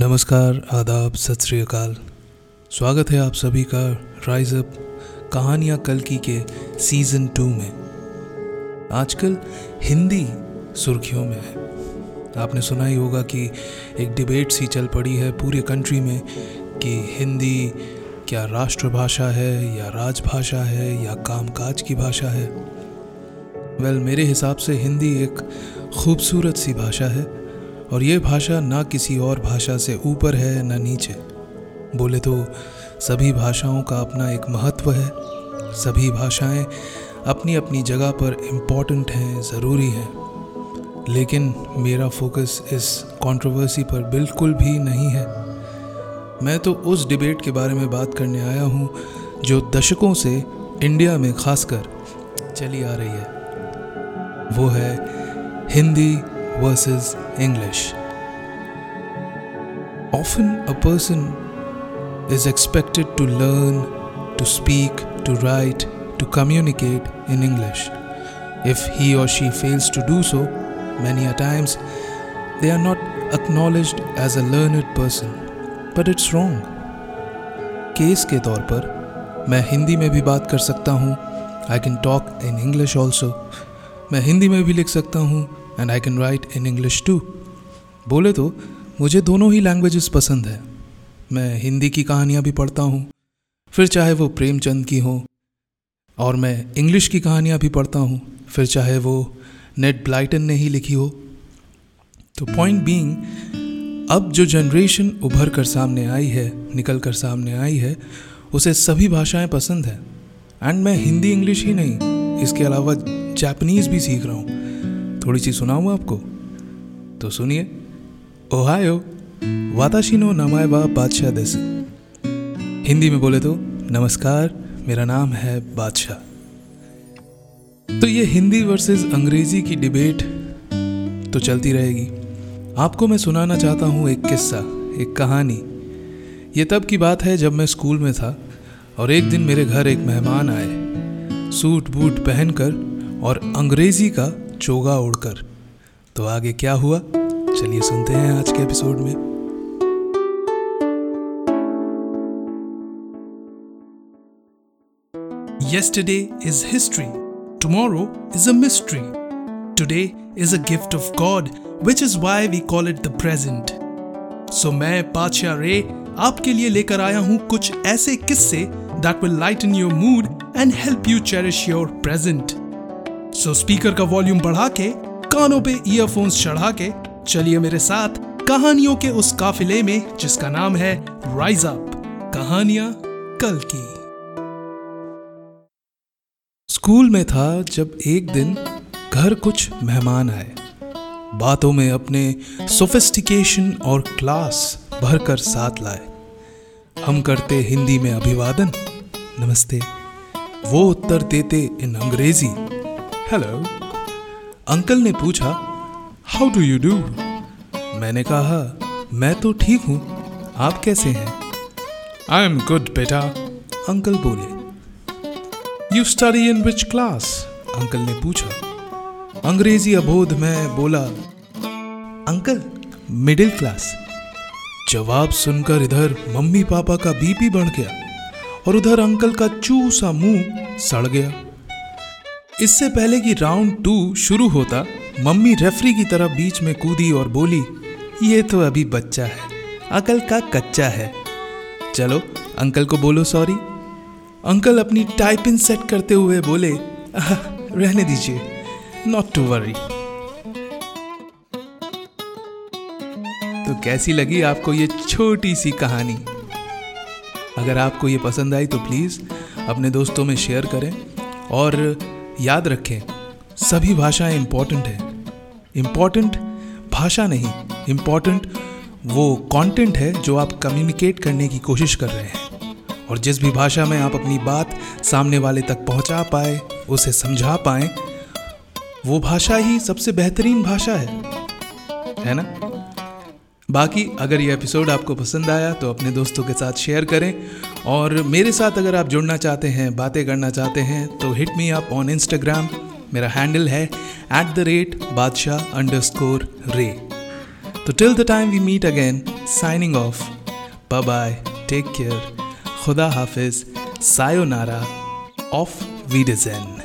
नमस्कार आदाब सत श्री अकाल। स्वागत है आप सभी का राइज अप कहानियाँ कल की के सीज़न टू में। आजकल हिंदी सुर्खियों में है। आपने सुना ही होगा कि एक डिबेट सी चल पड़ी है पूरे कंट्री में कि हिंदी क्या राष्ट्रभाषा है या राजभाषा है या कामकाज की भाषा है। वेल well, मेरे हिसाब से हिंदी एक खूबसूरत सी भाषा है। और ये भाषा ना किसी और भाषा से ऊपर है, ना नीचे। बोले तो सभी भाषाओं का अपना एक महत्व है। सभी भाषाएँ अपनी अपनी जगह पर इंपॉर्टेंट हैं, ज़रूरी हैं। लेकिन मेरा फोकस इस कंट्रोवर्सी पर बिल्कुल भी नहीं है। मैं तो उस डिबेट के बारे में बात करने आया हूँ, जो दशकों से इंडिया में खासकर चली आ रही है। वो है Hindi versus English. Often a person is expected to learn, to speak, to write, to communicate in English. If he or she fails to do so, many a times they are not acknowledged as a learned person. But it's wrong. Case के तौर पर मैं हिंदी में भी बात कर सकता हूँ I can talk in English also मैं हिंदी में भी लिख सकता हूँ and I can write in English too बोले तो मुझे दोनों ही लैंग्वेजेस पसंद है। मैं हिंदी की कहानियाँ भी पढ़ता हूँ। फिर चाहे वो प्रेमचंद की हो, और मैं इंग्लिश की कहानियाँ भी पढ़ता हूँ। फिर चाहे वो नेट ब्लाइटन ने ही लिखी हो। तो पॉइंट बीइंग अब जो जनरेशन उभर कर सामने आई है, निकल कर सामने आई है, उसे सभी भाषाएँ पसंद है। एंड मैं हिंदी इंग्लिश ही नहीं, इसके अलावा जापनीज़ भी सीख रहा हूँ। थोड़ी सी सुनाऊँ आपको? तो सुनिए। ओहायो, वाताशिनो नमाय बा बादशाह देस। हिंदी में बोले तो नमस्कार, मेरा नाम है बादशाह। तो ये हिंदी वर्सेस अंग्रेज़ी की डिबेट तो चलती रहेगी। आपको मैं सुनाना चाहता हूँ एक किस्सा, एक कहानी। ये तब की बात है जब मैं स्कूल में था और एक दिन मेरे घर एक मेहमान आए सूट बूट पहनकर और अंग्रेज़ी का चोगा उड़कर तो आगे क्या हुआ चलिए सुनते हैं आज के एपिसोड में Yesterday is history. Tomorrow is a mystery. Today is a gift of God, which is why we call it the present. So मैं पाचा रे आपके लिए लेकर आया हूँ कुछ ऐसे किस्से that will lighten your mood and help you cherish your present. So speaker का वॉल्यूम बढ़ा के कानों पे ईयरफोन्स चढ़ा के चलिए मेरे साथ कहानियों के उस काफिले में, जिसका नाम है राइज अप कहानियाँ कल की। स्कूल में था जब एक दिन घर कुछ मेहमान आए। बातों में अपने सोफिस्टिकेशन और क्लास भरकर साथ लाए। हम करते हिंदी में अभिवादन, नमस्ते। वो उत्तर देते इन अंग्रेज़ी। हेलो अंकल ने पूछा हाउ डू यू डू मैंने कहा, मैं तो ठीक हूँ। आप कैसे हैं? आई एम गुड बेटा, अंकल बोले। You study in which class uncle ने पूछा। अंग्रेज़ी अबोध, में बोला। अंकल मिडिल क्लास जवाब सुनकर इधर मम्मी पापा का बीपी बढ़ गया और उधर अंकल का चूसा मुँह सड़ गया। इससे पहले कि राउंड टू शुरू होता, मम्मी रेफरी की तरह बीच में कूदी और बोली, ये तो अभी बच्चा है, अकल का कच्चा है। चलो, अंकल को बोलो, सॉरी। अंकल अपनी टाइपिंग सेट करते हुए बोले रहने दीजिए नॉट टू वरी तो कैसी लगी आपको ये छोटी सी कहानी? अगर आपको ये पसंद आई तो प्लीज़ अपने दोस्तों में शेयर करें और याद रखें, सभी भाषाएँ इंपॉर्टेंट है। इंपॉर्टेंट भाषा नहीं इंपॉर्टेंट वो कंटेंट है जो आप कम्युनिकेट करने की कोशिश कर रहे हैं। और जिस भी भाषा में आप अपनी बात सामने वाले तक पहुँचा पाए, उसे समझा पाए, वो भाषा ही सबसे बेहतरीन भाषा है। है ना? बाकी अगर ये एपिसोड आपको पसंद आया तो अपने दोस्तों के साथ शेयर करें और मेरे साथ अगर आप जुड़ना चाहते हैं बातें करना चाहते हैं तो hit me up on Instagram मेरा हैंडल है at the rate Badshah underscore ray till the time we meet again, signing off. Bye bye. Take care. Khuda Hafiz. Sayonara. Auf Wiedersehen.